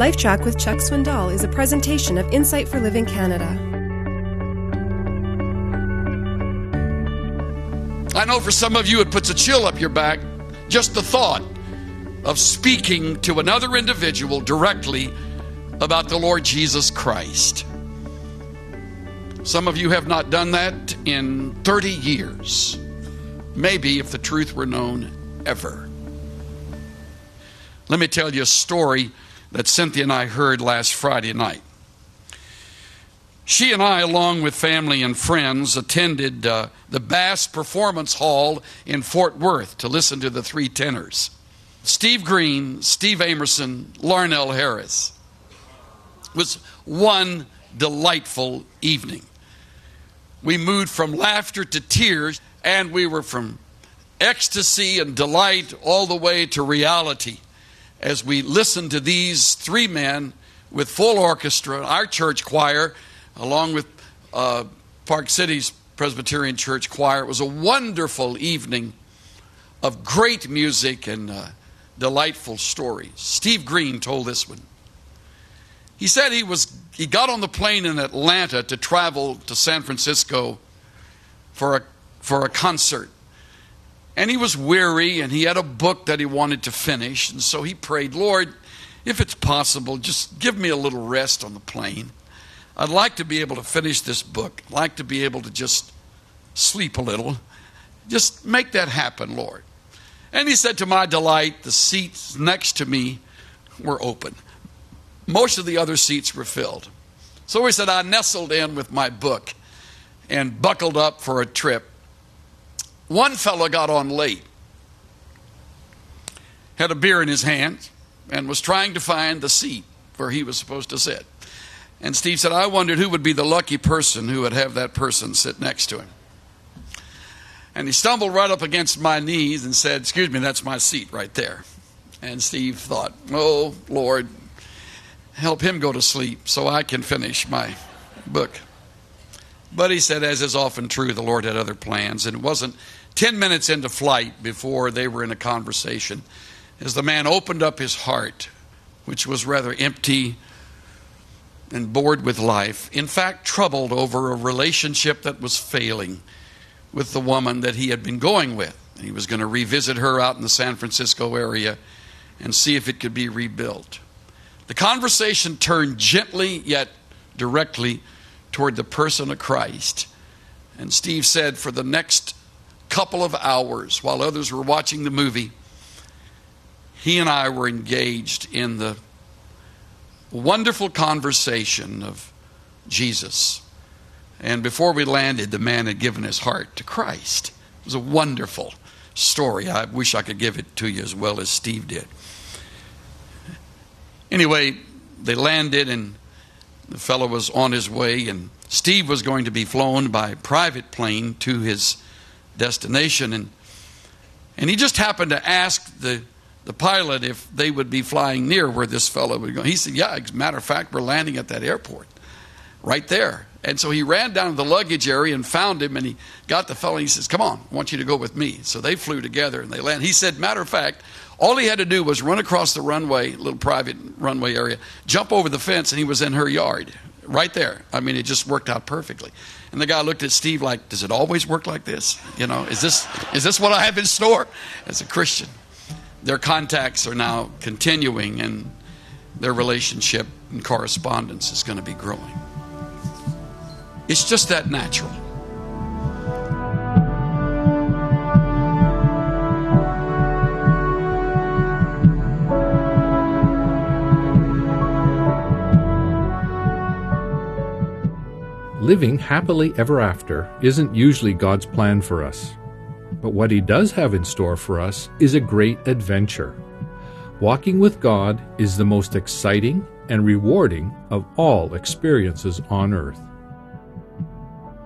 LifeTrac with Chuck Swindoll is a presentation of Insight for Living Canada. I know for some of you it puts a chill up your back just the thought of speaking to another individual directly about the Lord Jesus Christ. Some of you have not done that in 30 years. Maybe, if the truth were known, ever. Let me tell you a story that Cynthia and I heard last Friday night. She and I, along with family and friends, attended uh, the Bass Performance Hall in Fort Worth to listen to the three tenors Steve Green, Steve Amerson, Larnelle Harris. It was one delightful evening. We moved from laughter to tears, and we were from ecstasy and delight all the way to reality as we listened to these three men with full orchestra, our church choir, along with uh, Park Cities Presbyterian Church choir. It was a wonderful evening of great music and uh, delightful stories. Steve Green told this one. He said he was he got on the plane in Atlanta to travel to San Francisco for a for a concert. And he was weary and he had a book that he wanted to finish. And so he prayed, Lord, if it's possible, just give me a little rest on the plane. I'd like to be able to finish this book. I'd like to be able to just sleep a little. Just make that happen, Lord. And he said, To my delight, the seats next to me were open. Most of the other seats were filled. So he said, I nestled in with my book and buckled up for a trip. One fellow got on late, had a beer in his hand, and was trying to find the seat where he was supposed to sit. And Steve said, I wondered who would be the lucky person who would have that person sit next to him. And he stumbled right up against my knees and said, Excuse me, that's my seat right there. And Steve thought, Oh, Lord, help him go to sleep so I can finish my book. But he said, as is often true, the Lord had other plans. And it wasn't 10 minutes into flight before they were in a conversation as the man opened up his heart, which was rather empty and bored with life. In fact, troubled over a relationship that was failing with the woman that he had been going with. He was going to revisit her out in the San Francisco area and see if it could be rebuilt. The conversation turned gently yet directly toward the person of Christ. And Steve said, for the next couple of hours while others were watching the movie, he and I were engaged in the wonderful conversation of Jesus. And before we landed, the man had given his heart to Christ. It was a wonderful story. I wish I could give it to you as well as Steve did. Anyway, they landed, and the fellow was on his way, and Steve was going to be flown by private plane to his destination, and and he just happened to ask the the pilot if they would be flying near where this fellow would go. He said, "Yeah, as a matter of fact, we're landing at that airport, right there." And so he ran down to the luggage area and found him, and he got the fellow. And he says, "Come on, I want you to go with me." So they flew together and they landed. He said, "Matter of fact, all he had to do was run across the runway, little private runway area, jump over the fence, and he was in her yard, right there. I mean, it just worked out perfectly." And the guy looked at Steve like, "Does it always work like this? You know, is this is this what I have in store as a Christian?" Their contacts are now continuing, and their relationship and correspondence is going to be growing. It's just that natural. Living happily ever after isn't usually God's plan for us. But what He does have in store for us is a great adventure. Walking with God is the most exciting and rewarding of all experiences on earth.